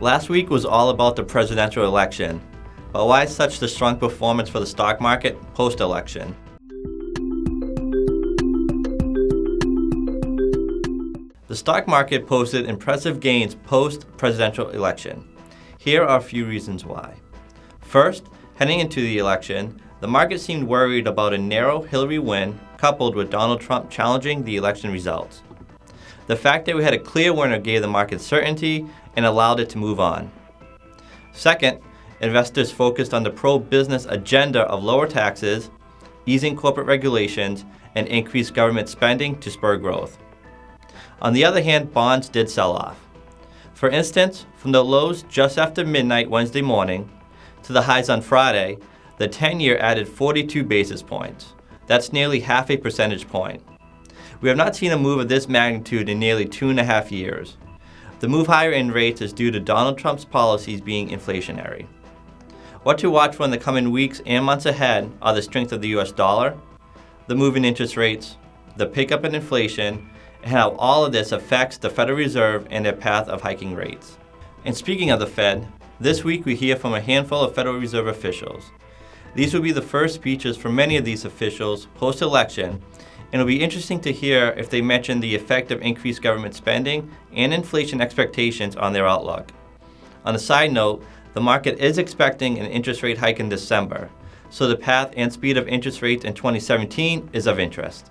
Last week was all about the presidential election, but why such the strong performance for the stock market post election? The stock market posted impressive gains post presidential election. Here are a few reasons why. First, heading into the election, the market seemed worried about a narrow Hillary win coupled with Donald Trump challenging the election results. The fact that we had a clear winner gave the market certainty and allowed it to move on. Second, investors focused on the pro business agenda of lower taxes, easing corporate regulations, and increased government spending to spur growth. On the other hand, bonds did sell off. For instance, from the lows just after midnight Wednesday morning to the highs on Friday, the 10 year added 42 basis points. That's nearly half a percentage point. We have not seen a move of this magnitude in nearly two and a half years. The move higher in rates is due to Donald Trump's policies being inflationary. What to watch for in the coming weeks and months ahead are the strength of the US dollar, the move in interest rates, the pickup in inflation, and how all of this affects the Federal Reserve and their path of hiking rates. And speaking of the Fed, this week we hear from a handful of Federal Reserve officials. These will be the first speeches from many of these officials post election, it'll be interesting to hear if they mention the effect of increased government spending and inflation expectations on their outlook. On a side note, the market is expecting an interest rate hike in December, so the path and speed of interest rates in 2017 is of interest.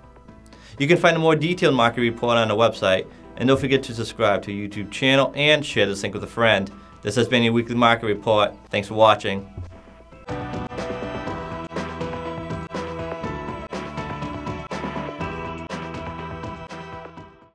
You can find a more detailed market report on our website, and don't forget to subscribe to our YouTube channel and share this link with a friend. This has been your weekly market report. Thanks for watching.